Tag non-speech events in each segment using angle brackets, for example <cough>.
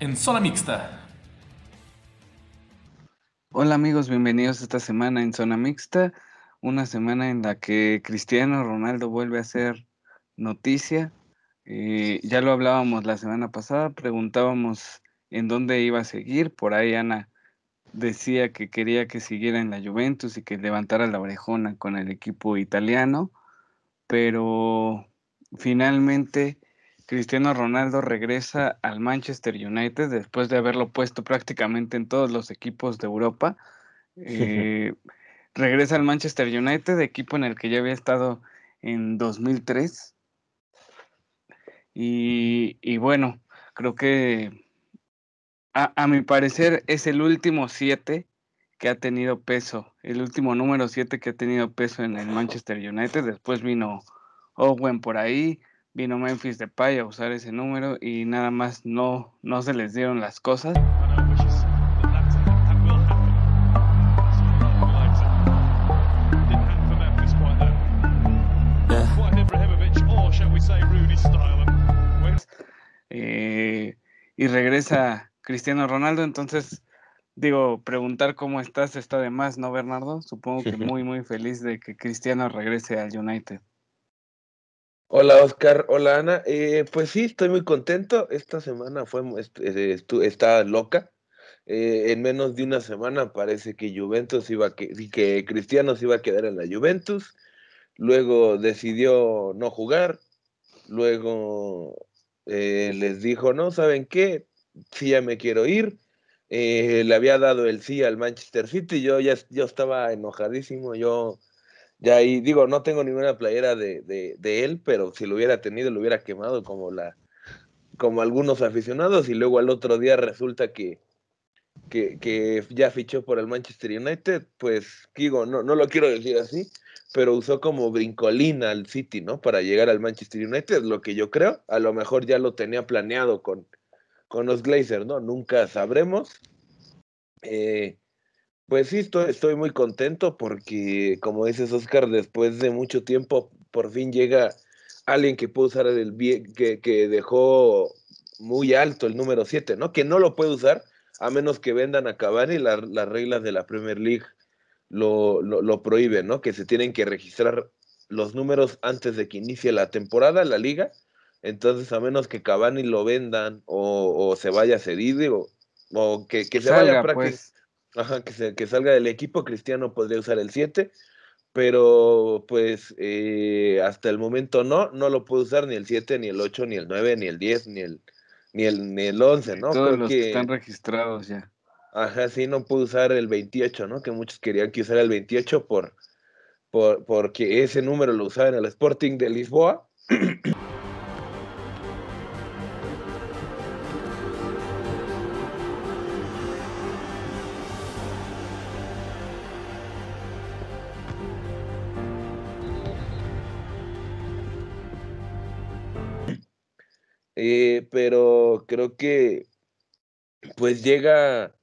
en Zona Mixta. Hola amigos, bienvenidos esta semana en Zona Mixta, una semana en la que Cristiano Ronaldo vuelve a ser noticia. Eh, ya lo hablábamos la semana pasada, preguntábamos en dónde iba a seguir, por ahí Ana decía que quería que siguiera en la Juventus y que levantara la orejona con el equipo italiano, pero finalmente Cristiano Ronaldo regresa al Manchester United después de haberlo puesto prácticamente en todos los equipos de Europa. <laughs> Eh, regresa al Manchester United, equipo en el que ya había estado en 2003. Y, y bueno, creo que a, a, mi parecer es el último siete que ha tenido peso, el último número siete que ha tenido peso en el Manchester United. Después vino Owen por ahí, vino Memphis Depay a usar ese número y nada más no, no se les dieron las cosas. Eh, y regresa Cristiano Ronaldo, entonces digo, preguntar cómo estás está de más, ¿no, Bernardo? Supongo que <laughs> muy, muy feliz de que Cristiano regrese al United. Hola Oscar, hola Ana. Eh, pues sí, estoy muy contento. Esta semana fue eh, está loca. Eh, en menos de una semana parece que Juventus iba que, que Cristiano se iba a quedar en la Juventus. Luego decidió no jugar. Luego les dijo, no, ¿saben qué? Sí, ya me quiero ir. le había dado el sí al Manchester City. Yo ya yo estaba enojadísimo. Yo ya ahí, digo, no tengo ninguna playera de, de, él, pero si lo hubiera tenido, lo hubiera quemado como la como algunos aficionados, y luego al otro día resulta que, que, ya fichó por el Manchester United, pues digo, no, no lo quiero decir así, pero usó como brincolina al City, ¿no? Para llegar al Manchester United, lo que yo creo, a lo mejor ya lo tenía planeado con, con los Glazers, ¿no? Nunca sabremos. Eh, pues sí, estoy, estoy muy contento porque, como dices, Oscar, después de mucho tiempo, por fin llega alguien que puede usar el que, que dejó muy alto el número 7, ¿no? Que no lo puede usar a menos que vendan a Cavani, las reglas de la Premier League lo, lo, prohíben, ¿no? Que se tienen que registrar los números antes de que inicie la temporada, la liga. Entonces, a menos que Cavani lo vendan o, se vaya cedido o, que, que, se vaya pues. Ajá, que, se, que salga del equipo, Cristiano podría usar el 7, pero pues eh, hasta el momento no, no lo puede usar ni el 7, ni el 8, ni el 9, ni el 10, ni el, ni el, ni el 11, ¿no? Todos los que están registrados ya. Ajá, sí, no puede usar el 28, ¿no? Que muchos querían que usara el 28 por, por, porque ese número lo usaba en el Sporting de Lisboa. <clears throat> Eh, pero creo que pues llega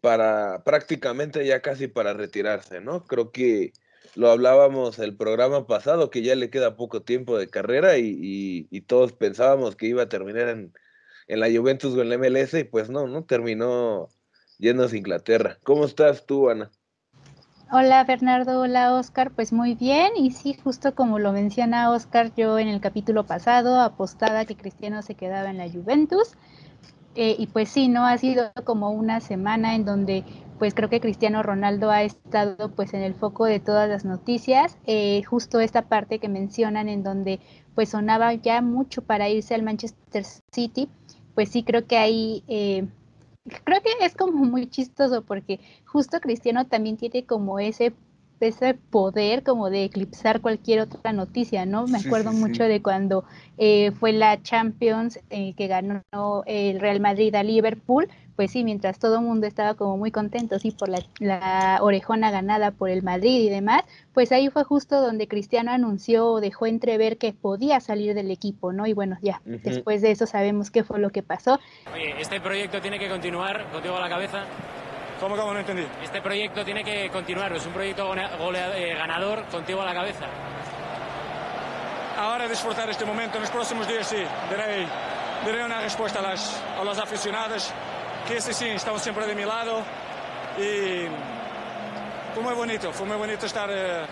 para prácticamente ya casi para retirarse, ¿no? Creo que lo hablábamos el programa pasado, que ya le queda poco tiempo de carrera y, todos pensábamos que iba a terminar en, en, la Juventus o en la MLS y pues no, ¿no? Terminó yéndose a Inglaterra. ¿Cómo estás tú, Ana? Hola Bernardo, hola Oscar, pues muy bien. Y sí, justo como lo menciona Oscar, yo en el capítulo pasado apostaba que Cristiano se quedaba en la Juventus. Eh, y pues sí, no ha sido como una semana en donde pues creo que Cristiano Ronaldo ha estado pues en el foco de todas las noticias, eh, justo esta parte que mencionan en donde pues sonaba ya mucho para irse al Manchester City, pues sí creo que ahí... Eh, creo que es como muy chistoso porque justo Cristiano también tiene como ese ese poder como de eclipsar cualquier otra noticia, ¿no? Me acuerdo mucho de cuando eh, fue la Champions eh, que ganó el Real Madrid a Liverpool, pues sí, mientras todo el mundo estaba como muy contento, sí, por la, orejona ganada por el Madrid y demás, pues ahí fue justo donde Cristiano anunció o dejó entrever que podía salir del equipo, ¿no? Y bueno, ya, después de eso sabemos qué fue lo que pasó. Oye, este proyecto tiene que continuar contigo a la cabeza. ¿Cómo, cómo? No entendí. Este proyecto tiene que continuar, es un proyecto eh, ganador contigo a la cabeza. Ahora disfrutar este momento, en los próximos días sí, daré una respuesta a, las, a los aficionados, que sí, sí, están siempre de mi lado. Y fue muy bonito, fue muy bonito estar... Eh,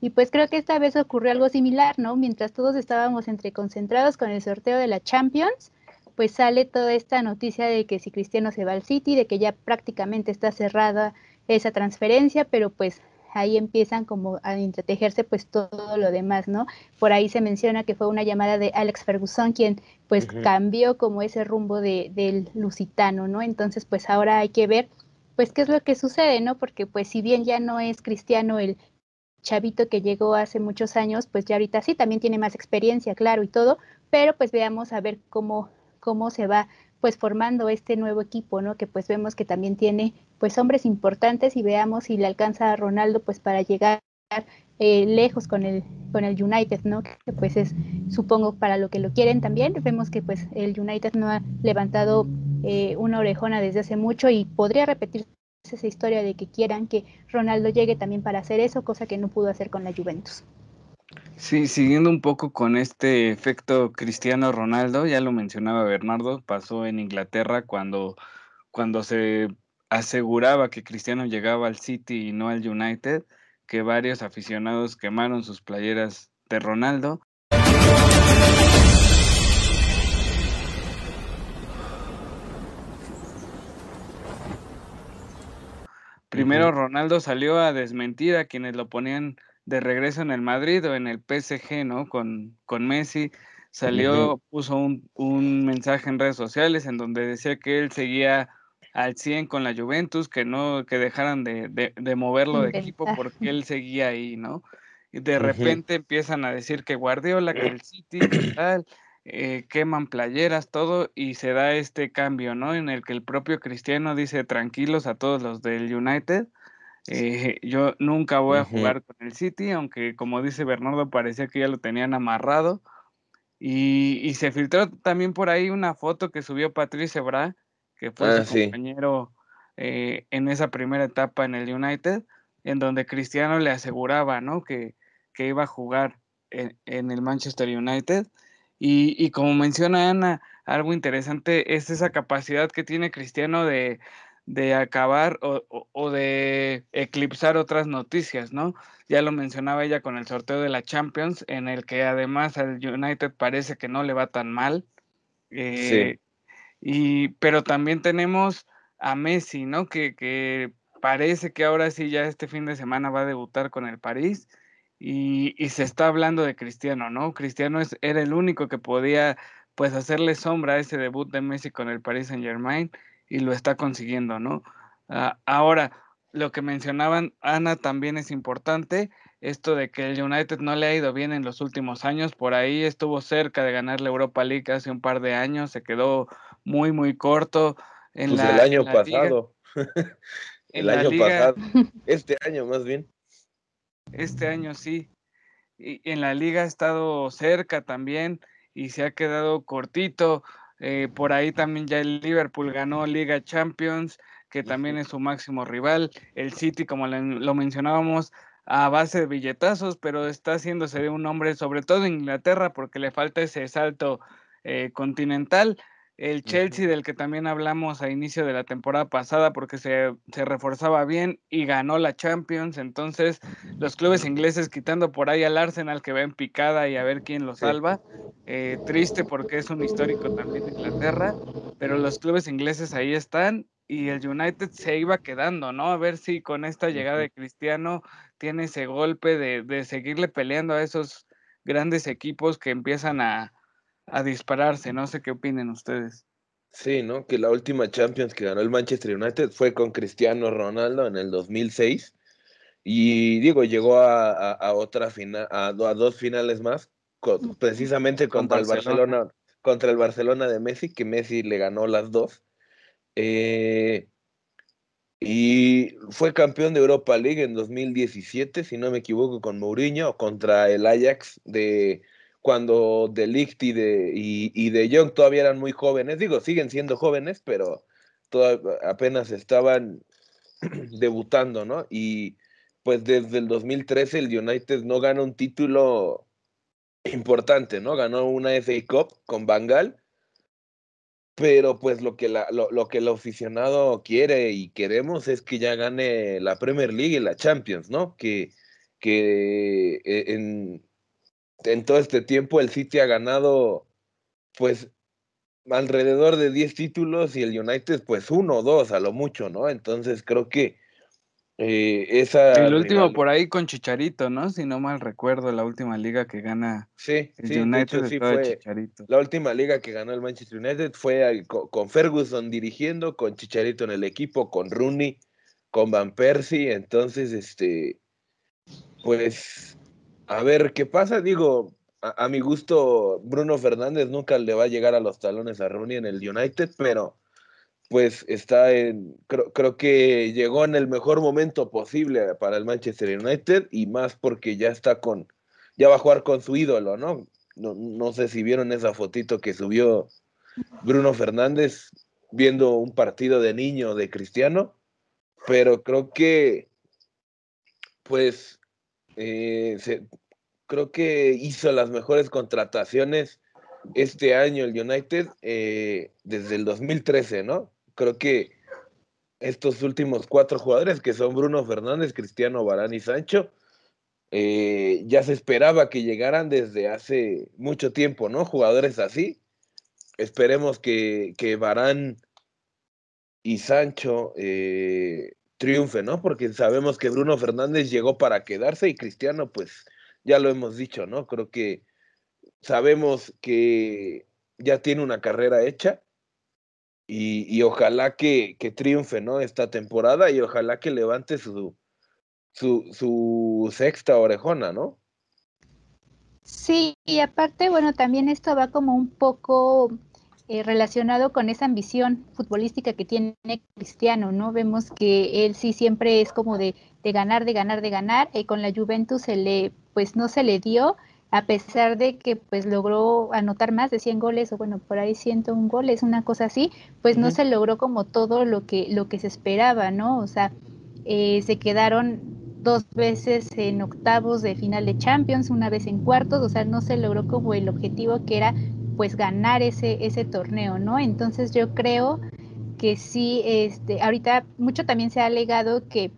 y pues creo que esta vez ocurrió algo similar, ¿no? Mientras todos estábamos entre concentrados con el sorteo de la Champions, pues sale toda esta noticia de que si Cristiano se va al City, de que ya prácticamente está cerrada esa transferencia, pero pues ahí empiezan como a entretejerse pues todo lo demás, ¿no? Por ahí se menciona que fue una llamada de Alex Ferguson quien pues cambió como ese rumbo de, del lusitano, ¿no? Entonces pues ahora hay que ver pues qué es lo que sucede, ¿no? Porque pues si bien ya no es cristiano el chavito que llegó hace muchos años, pues ya ahorita sí, también tiene más experiencia, claro, y todo, pero pues veamos a ver cómo, cómo se va pues formando este nuevo equipo, ¿no? Que pues vemos que también tiene pues hombres importantes y veamos si le alcanza a Ronaldo pues para llegar eh, lejos con el con el United, ¿no? Que pues es supongo para lo que lo quieren también. Vemos que pues el United no ha levantado eh, una orejona desde hace mucho y podría repetirse esa historia de que quieran que Ronaldo llegue también para hacer eso, cosa que no pudo hacer con la Juventus. Sí, siguiendo un poco con este efecto Cristiano Ronaldo, ya lo mencionaba Bernardo, pasó en Inglaterra cuando, cuando se aseguraba que Cristiano llegaba al City y no al United, que varios aficionados quemaron sus playeras de Ronaldo. Primero Ronaldo salió a desmentir a quienes lo ponían de regreso en el Madrid o en el PSG, ¿no? Con, con Messi. Salió, puso un, un, mensaje en redes sociales en donde decía que él seguía al 100 con la Juventus, que no, que dejaran de, de, moverlo de equipo porque él <laughs> seguía ahí, ¿no? Y de repente empiezan a decir que Guardiola, que el City, <clears throat> tal, eh, queman playeras, todo, y se da este cambio, ¿no? En el que el propio Cristiano dice tranquilos a todos los del United. Eh, yo nunca voy a jugar con el City, aunque como dice Bernardo, parecía que ya lo tenían amarrado. Y, y se filtró también por ahí una foto que subió Patrice Bra, que fue ah, su compañero eh, en esa primera etapa en el United, en donde Cristiano le aseguraba, ¿no? Que, que iba a jugar en, en el Manchester United y, como menciona Ana, algo interesante es esa capacidad que tiene Cristiano de, acabar o, de eclipsar otras noticias, ¿no? Ya lo mencionaba ella con el sorteo de la Champions, en el que además al United parece que no le va tan mal. Eh, y, pero también tenemos a Messi, ¿no? Que, que parece que ahora sí ya este fin de semana va a debutar con el París y, se está hablando de Cristiano, ¿no? Cristiano es, era el único que podía pues hacerle sombra a ese debut de Messi con el Paris Saint Germain y lo está consiguiendo, ¿no? Ah, ahora, lo que mencionaban Ana también es importante, esto de que el United no le ha ido bien en los últimos años, por ahí estuvo cerca de ganar la Europa League hace un par de años, se quedó muy, muy corto. En pues el año pasado. <laughs> el año pasado. Este año más bien. Este año sí. Y en la liga ha estado cerca también y se ha quedado cortito. Eh, por ahí también ya el Liverpool ganó Liga Champions, que también es su máximo rival. El City, como lo mencionábamos, a base de billetazos, pero está haciéndose de un hombre, sobre todo en Inglaterra, porque le falta ese salto eh, continental. El Chelsea, del que también hablamos a inicio de la temporada pasada, porque se, reforzaba bien y ganó la Champions. Entonces, los clubes ingleses quitando por ahí al Arsenal que va en picada y a ver quién lo salva. Eh, triste porque es un histórico también de Inglaterra, pero los clubes ingleses ahí están y el United se iba quedando, ¿no? A ver si con esta llegada de Cristiano tiene ese golpe de, de seguirle peleando a esos grandes equipos que empiezan a a dispararse. No sé qué opinen ustedes. Sí, ¿no? Que la última Champions que ganó el Manchester United fue con Cristiano Ronaldo en el 2006. Y digo, llegó a, otra final, a, dos finales más, precisamente contra el Barcelona, contra el Barcelona de Messi, que Messi le ganó las dos. Eh, y fue campeón de Europa League en 2017, si no me equivoco, con Mourinho, contra el Ajax de, cuando De Ligt y de, y, de Young todavía eran muy jóvenes. Digo, siguen siendo jóvenes, pero apenas estaban <clears throat> debutando, ¿no? Y pues desde el 2013 el United no gana un título importante, ¿no? Ganó una FA Cup con Bangal, pero pues lo que, la, lo, que el aficionado quiere y queremos es que ya gane la Premier League y la Champions, ¿no? Que, que eh, en, en todo este tiempo el City ha ganado pues alrededor de 10 títulos y el United pues uno o dos a lo mucho, ¿no? Entonces creo que eh, esa... El último por ahí con Chicharito, ¿no? Si no mal recuerdo, la última liga que gana sí, el United sí fue Chicharito. La última liga que ganó el Manchester United fue con, Ferguson dirigiendo, con Chicharito en el equipo, con Rooney, con Van Persie, entonces, este, pues, a ver qué pasa, digo, a, mi gusto, Bruno Fernández nunca le va a llegar a los talones a Rooney en el United, pero pues está en, creo, creo, que llegó en el mejor momento posible para el Manchester United y más porque ya está con, ya va a jugar con su ídolo, ¿no? No, no sé si vieron esa fotito que subió Bruno Fernández viendo un partido de niño de Cristiano, pero creo que, pues, eh, creo que hizo las mejores contrataciones este año el United eh, desde el 2013, ¿no? creo que estos últimos cuatro jugadores, que son Bruno Fernández, Cristiano Barán y Sancho, eh, ya se esperaba que llegaran desde hace mucho tiempo, ¿no? Jugadores así. Esperemos que, que Barán y Sancho triunfen, ¿no? Porque sabemos que Bruno Fernández llegó para quedarse y Cristiano, pues ya lo hemos dicho, ¿no? Creo que sabemos que ya tiene una carrera hecha y, ojalá que, triunfe, ¿no? Esta temporada y ojalá que levante su, su, sexta orejona, ¿no? Sí, y aparte, bueno, también esto va como un poco eh, relacionado con esa ambición futbolística que tiene Cristiano, ¿no? Vemos que él sí siempre es como de, de ganar, de ganar, de ganar, y con la Juventus se le, pues no se le dio, a pesar de que pues logró anotar más de 100 goles o bueno, por ahí 101 goles, una cosa así, pues no se logró como todo lo que, lo que se esperaba, ¿no? O sea, eh, se quedaron dos veces en octavos de final de Champions, una vez en cuartos, o sea, no se logró como el objetivo que era pues ganar ese, ese torneo, ¿no? Entonces yo creo que sí, este, ahorita mucho también se ha alegado que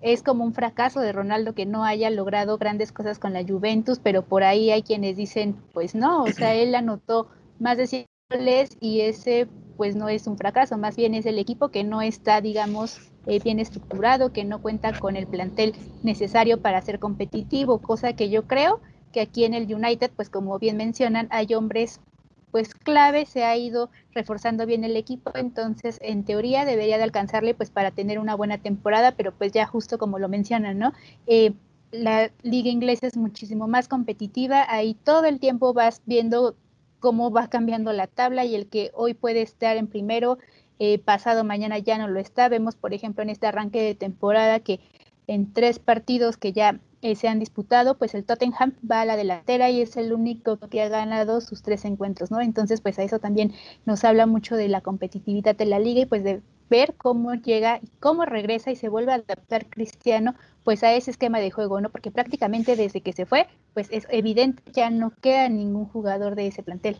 es como un fracaso de Ronaldo que no haya logrado grandes cosas con la Juventus, pero por ahí hay quienes dicen, pues no, o sea, él anotó más de 100 goles y ese pues no es un fracaso, más bien es el equipo que no está, digamos, eh, bien estructurado, que no cuenta con el plantel necesario para ser competitivo, cosa que yo creo que aquí en el United, pues como bien mencionan, hay hombres pues clave, se ha ido reforzando bien el equipo, entonces en teoría debería de alcanzarle pues para tener una buena temporada, pero pues ya justo como lo mencionan, ¿no? Eh, la liga inglesa es muchísimo más competitiva, ahí todo el tiempo vas viendo cómo va cambiando la tabla y el que hoy puede estar en primero, eh, pasado mañana ya no lo está. Vemos, por ejemplo, en este arranque de temporada que en tres partidos que ya eh, se han disputado, pues el Tottenham va a la delantera y es el único que ha ganado sus tres encuentros, ¿no? Entonces, pues a eso también nos habla mucho de la competitividad de la liga y pues de ver cómo llega y cómo regresa y se vuelve a adaptar Cristiano pues a ese esquema de juego, ¿no? Porque prácticamente desde que se fue, pues es evidente ya no queda ningún jugador de ese plantel.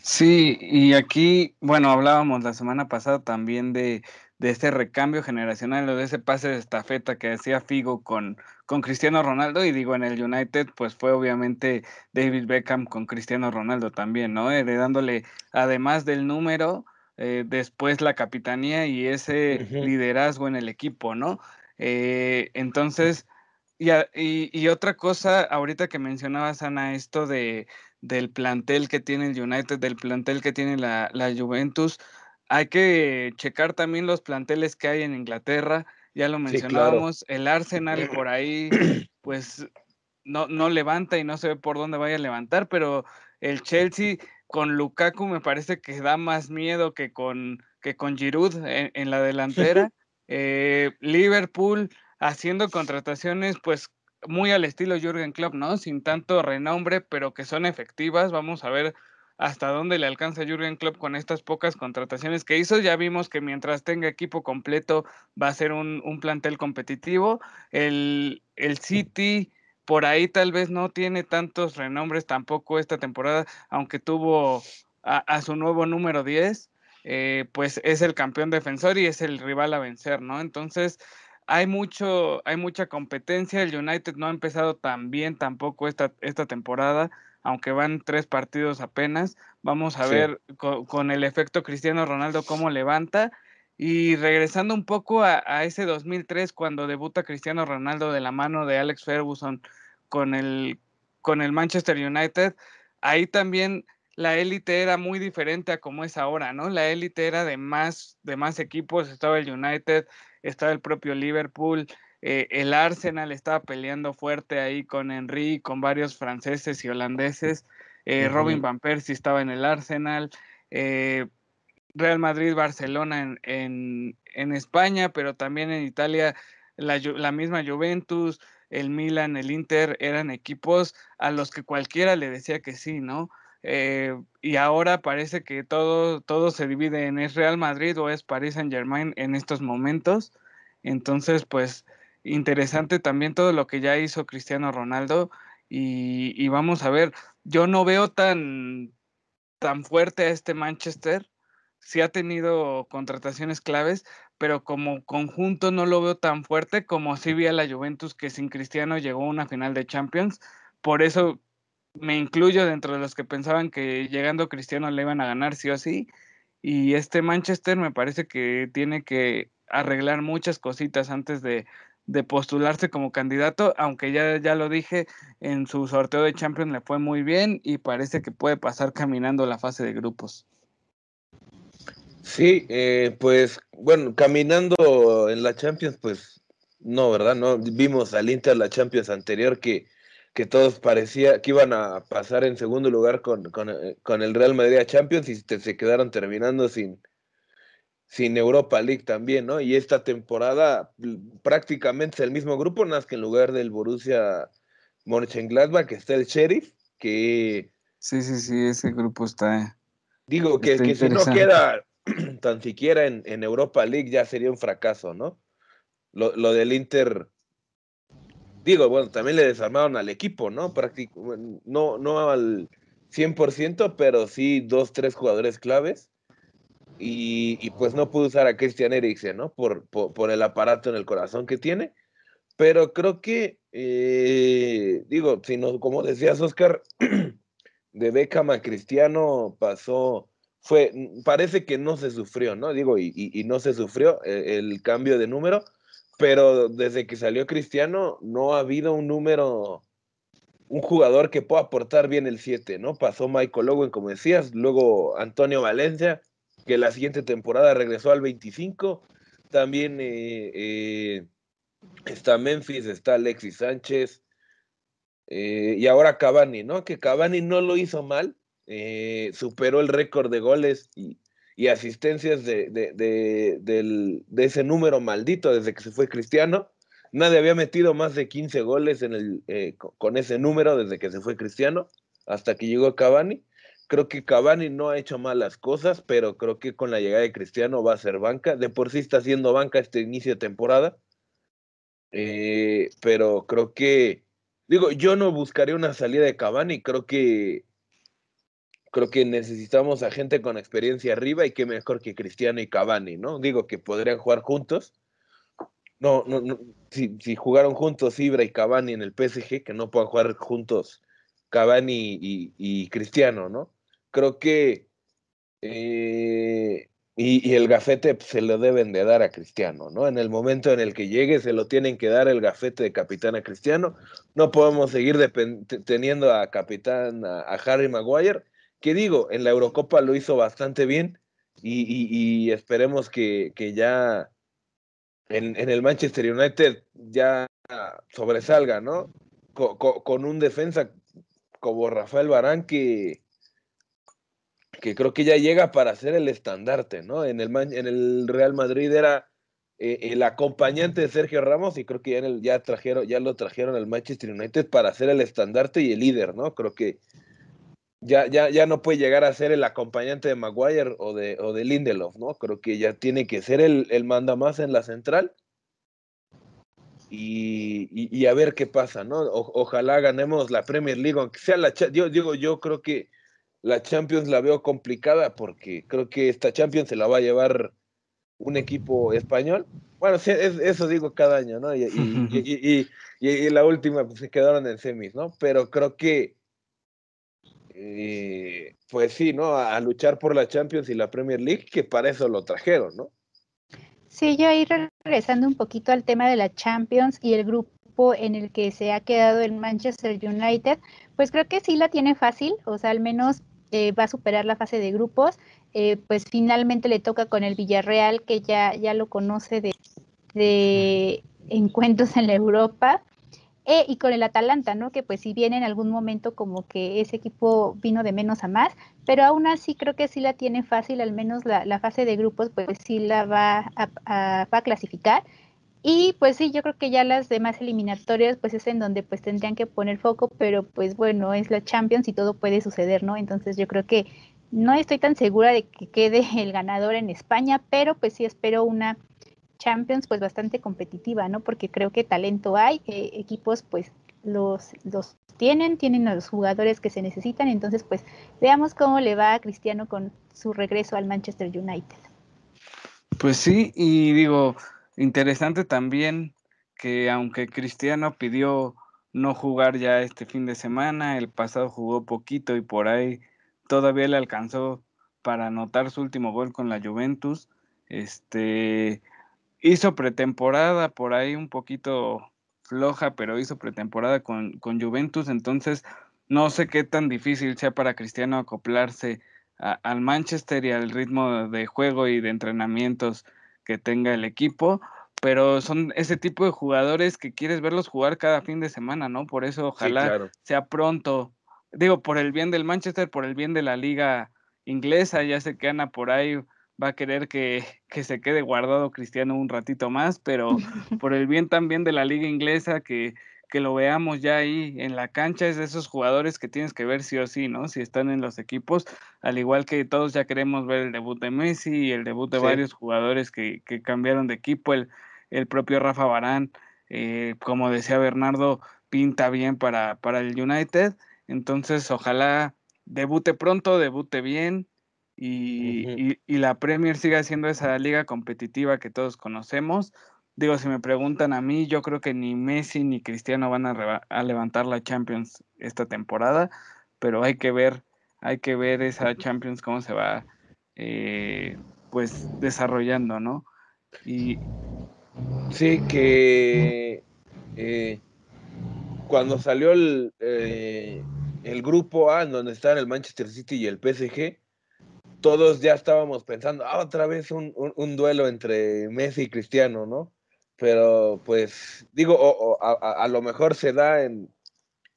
Sí, y aquí, bueno, hablábamos la semana pasada también de de este recambio generacional o de ese pase de estafeta que hacía Figo con, con Cristiano Ronaldo y digo en el United pues fue obviamente David Beckham con Cristiano Ronaldo también, ¿no? Heredándole además del número, eh, después la capitanía y ese liderazgo en el equipo, ¿no? Eh, entonces, y, y, otra cosa, ahorita que mencionabas, Ana, esto de, del plantel que tiene el United, del plantel que tiene la, la Juventus, hay que checar también los planteles que hay en Inglaterra, ya lo mencionábamos, el Arsenal por ahí, <clears throat> pues no, no levanta y no se ve por dónde vaya a levantar, pero el Chelsea con Lukaku me parece que da más miedo que con, que con Giroud en, la delantera. <laughs> Eh, Liverpool haciendo contrataciones, pues muy al estilo Jürgen Klopp, ¿no? Sin tanto renombre, pero que son efectivas. Vamos a ver hasta dónde le alcanza Jürgen Klopp con estas pocas contrataciones que hizo. Ya vimos que mientras tenga equipo completo va a ser un, plantel competitivo. El, el City por ahí tal vez no tiene tantos renombres tampoco esta temporada, aunque tuvo a, su nuevo número 10, eh, pues es el campeón defensor y es el rival a vencer, ¿no? Entonces, hay mucho, hay mucha competencia. El United no ha empezado tan bien tampoco esta, esta temporada, aunque van tres partidos apenas. Vamos a ver con, el efecto Cristiano Ronaldo cómo levanta. Y regresando un poco a, a, ese 2003, cuando debuta Cristiano Ronaldo de la mano de Alex Ferguson con el, con el Manchester United, ahí también la élite era muy diferente a como es ahora, ¿no? La élite era de más, de más equipos, estaba el United, estaba el propio Liverpool, eh, el Arsenal estaba peleando fuerte ahí con Henry, con varios franceses y holandeses, eh, Robin Van Persie estaba en el Arsenal, eh, Real Madrid, Barcelona en, España, pero también en Italia la, la misma Juventus, el Milan, el Inter, eran equipos a los que cualquiera le decía que sí, ¿no? Eh, y ahora parece que todo, todo se divide en es Real Madrid o es Paris Saint Germain en estos momentos. Entonces, pues interesante también todo lo que ya hizo Cristiano Ronaldo y, vamos a ver, yo no veo tan, tan fuerte a este Manchester, sí ha tenido contrataciones claves, pero como conjunto no lo veo tan fuerte como si vi a la Juventus que sin Cristiano llegó a una final de Champions. Por eso me incluyo dentro de los que pensaban que llegando Cristiano le iban a ganar sí o sí. Y este Manchester me parece que tiene que arreglar muchas cositas antes de, postularse como candidato, aunque ya, ya lo dije, en su sorteo de Champions le fue muy bien y parece que puede pasar caminando la fase de grupos. Sí, eh, pues bueno, caminando en la Champions, pues no, ¿verdad? No vimos al Inter la Champions anterior que que todos parecía que iban a pasar en segundo lugar con, con, eh, el Real Madrid a Champions y se quedaron terminando sin, sin Europa League también, ¿no? Y esta temporada prácticamente es el mismo grupo, nada más que en lugar del Borussia Mönchengladbach está el Sheriff, que... Sí, sí, sí, ese grupo está... Digo que, que si no queda <clears throat> tan siquiera en, en, Europa League ya sería un fracaso, ¿no? Lo, lo del Inter digo, bueno, también le desarmaron al equipo, ¿no? Práctico, no, no al 100%, pero sí dos, tres jugadores claves. Y, pues no pudo usar a Christian Eriksen, ¿no? Por, por, el aparato en el corazón que tiene. Pero creo que, eh, digo, si no, como decías, Oscar, <clears throat> de Beckham a Cristiano pasó, fue, parece que no se sufrió, ¿no? Digo, y, y no se sufrió eh, el cambio de número, pero desde que salió Cristiano no ha habido un número, un jugador que pueda aportar bien el 7, ¿no? Pasó Michael Owen, como decías, luego Antonio Valencia, que la siguiente temporada regresó al 25, también eh, eh, está Memphis, está Alexis Sánchez, eh, y ahora Cavani, ¿no? Que Cavani no lo hizo mal, superó el récord de goles y, asistencias de, de, ese número maldito desde que se fue Cristiano. Nadie había metido más de 15 goles en el, con ese número desde que se fue Cristiano hasta que llegó Cavani. Creo que Cavani no ha hecho malas cosas, pero creo que con la llegada de Cristiano va a ser banca. De por sí está haciendo banca este inicio de temporada. Eh, pero creo que, digo, yo no buscaría una salida de Cavani. Creo que creo que necesitamos a gente con experiencia arriba y qué mejor que Cristiano y Cavani, ¿no? Digo que podrían jugar juntos. No, no, no si, jugaron juntos Ibra y Cavani en el PSG, que no puedan jugar juntos Cavani y, Cristiano, ¿no? Creo que eh, y, el gafete se lo deben de dar a Cristiano, ¿no? En el momento en el que llegue se lo tienen que dar el gafete de capitán a Cristiano. No podemos seguir teniendo a capitán a Harry Maguire que digo, en la Eurocopa lo hizo bastante bien y, esperemos que, ya en, el Manchester United ya sobresalga, ¿no? Con, un defensa como Rafael Barán que, que creo que ya llega para ser el estandarte, ¿no? En el, Real Madrid era eh, el acompañante de Sergio Ramos y creo que ya, trajeron, ya lo trajeron al Manchester United para ser el estandarte y el líder, ¿no? Creo que ya, ya, ya no puede llegar a ser el acompañante de Maguire o de, o de Lindelof, ¿no? Creo que ya tiene que ser el, el manda más en la central. y, a ver qué pasa, ¿no? ojalá ganemos la Premier League, aunque sea la... Yo digo, yo creo que la Champions la veo complicada porque creo que esta Champions se la va a llevar un equipo español. Bueno, eso digo cada año, ¿no? <laughs> Y, y, la última pues, se quedaron en semis, ¿no? Pero creo que, eh, pues sí, ¿no? A, luchar por la Champions y la Premier League, que para eso lo trajeron, ¿no? Sí, yo ahí regresando un poquito al tema de la Champions y el grupo en el que se ha quedado el Manchester United, pues creo que sí la tiene fácil, o sea, al menos eh, va a superar la fase de grupos. Eh, pues finalmente le toca con el Villarreal, que ya, ya lo conoce de, encuentros en la Europa. Eh, y con el Atalanta, ¿no? Que pues si bien en algún momento como que ese equipo vino de menos a más, pero aún así creo que sí la tiene fácil, al menos la, fase de grupos pues sí la va a clasificar. Y pues sí, yo creo que ya las demás eliminatorias pues es en donde pues tendrían que poner foco, pero pues bueno, es la Champions y todo puede suceder, ¿no? Entonces yo creo que no estoy tan segura de que quede <laughs> el ganador en España, pero pues sí espero una Champions pues bastante competitiva, ¿no? Porque creo que talento hay, eh, equipos pues los, los tienen, tienen a los jugadores que se necesitan, entonces pues veamos cómo le va a Cristiano con su regreso al Manchester United. Pues sí, y digo, interesante también que aunque Cristiano pidió no jugar ya este fin de semana, el pasado jugó poquito y por ahí todavía le alcanzó para anotar su último gol con la Juventus. Este hizo pretemporada por ahí un poquito floja, pero hizo pretemporada con, con Juventus, entonces no sé qué tan difícil sea para Cristiano acoplarse al Manchester y al ritmo de juego y de entrenamientos que tenga el equipo, pero son ese tipo de jugadores que quieres verlos jugar cada fin de semana, ¿no? Por eso ojalá sea pronto digo, por el bien del Manchester, por el bien de la liga inglesa, ya sé que Ana por ahí va a querer que, se quede guardado Cristiano un ratito más, pero <laughs> por el bien también de la liga inglesa, que, que lo veamos ya ahí en la cancha, es de esos jugadores que tienes que ver sí o sí, ¿no? Si están en los equipos, al igual que todos ya queremos ver el debut de Messi y el debut de varios jugadores que, que, cambiaron de equipo, el, el propio Rafa Barán, eh, como decía Bernardo, pinta bien para, para el United entonces, ojalá debute pronto, debute bien y, la Premier siga siendo esa liga competitiva que todos conocemos. Digo, si me preguntan a mí, yo creo que ni Messi ni Cristiano van a, levantar la Champions esta temporada, pero hay que ver, hay que ver esa Champions cómo se va eh, pues desarrollando, ¿no? Y sí que eh, cuando salió el, eh, el grupo A, en donde están el Manchester City y el PSG, todos ya estábamos pensando, ah, otra vez un, duelo entre Messi y Cristiano, ¿no? Pero pues digo, a, lo mejor se da en,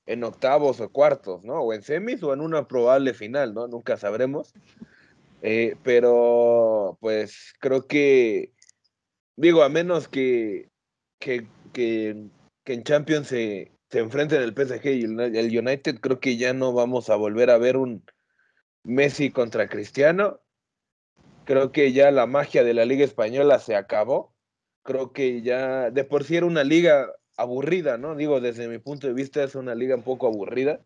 en octavos o cuartos, ¿no? O en semis o en una probable final, ¿no? Nunca sabremos. Eh, pero pues creo que, digo, a menos que, que, que, que en Champions se, se enfrenten el PSG y el United, creo que ya no vamos a volver a ver un Messi contra Cristiano. Creo que ya la magia de la Liga Española se acabó. Creo que ya de por sí era una liga aburrida, ¿no? Digo, desde mi punto de vista es una liga un poco aburrida.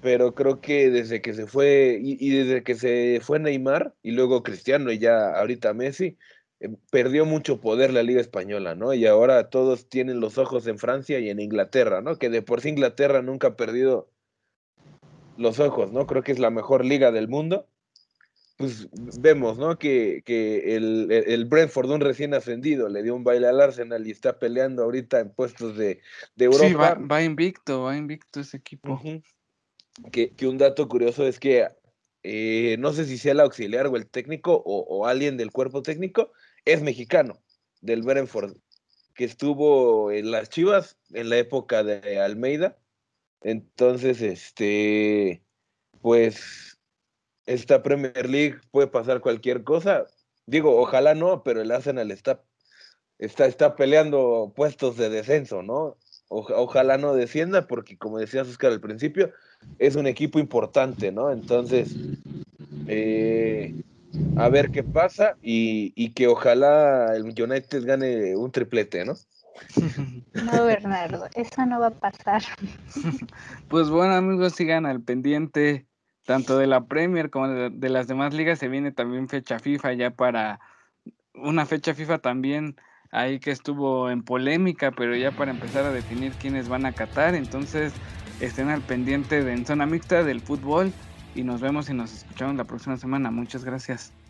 Pero creo que desde que se fue, y, desde que se fue Neymar, y luego Cristiano y ya ahorita Messi, eh, perdió mucho poder la Liga Española, ¿no? Y ahora todos tienen los ojos en Francia y en Inglaterra, ¿no? Que de por sí Inglaterra nunca ha perdido los ojos, ¿no? Creo que es la mejor liga del mundo. Pues vemos, ¿no? Que, el, el, Brentford, un recién ascendido, le dio un baile al Arsenal y está peleando ahorita en puestos de, Europa. Sí, va, invicto, va invicto ese equipo. que, que, un dato curioso es que eh, no sé si sea el auxiliar o el técnico o, o, alguien del cuerpo técnico, es mexicano, del Brentford, que estuvo en las Chivas en la época de Almeida. Entonces, este, pues, esta Premier League puede pasar cualquier cosa. Digo, ojalá no, pero el Arsenal está, está, está peleando puestos de descenso, ¿no? ojalá no descienda, porque como decías Oscar al principio, es un equipo importante, ¿no? Entonces, eh, a ver qué pasa y, que ojalá el United gane un triplete, ¿no? <laughs> No, Bernardo, eso no va a pasar. <laughs> Pues bueno, amigos, sigan al pendiente tanto de la Premier como de, las demás ligas. Se viene también fecha FIFA ya para una fecha FIFA también ahí que estuvo en polémica, pero ya para empezar a definir quiénes van a Qatar. Entonces, estén al pendiente de en zona mixta del fútbol y nos vemos y nos escuchamos la próxima semana. Muchas gracias.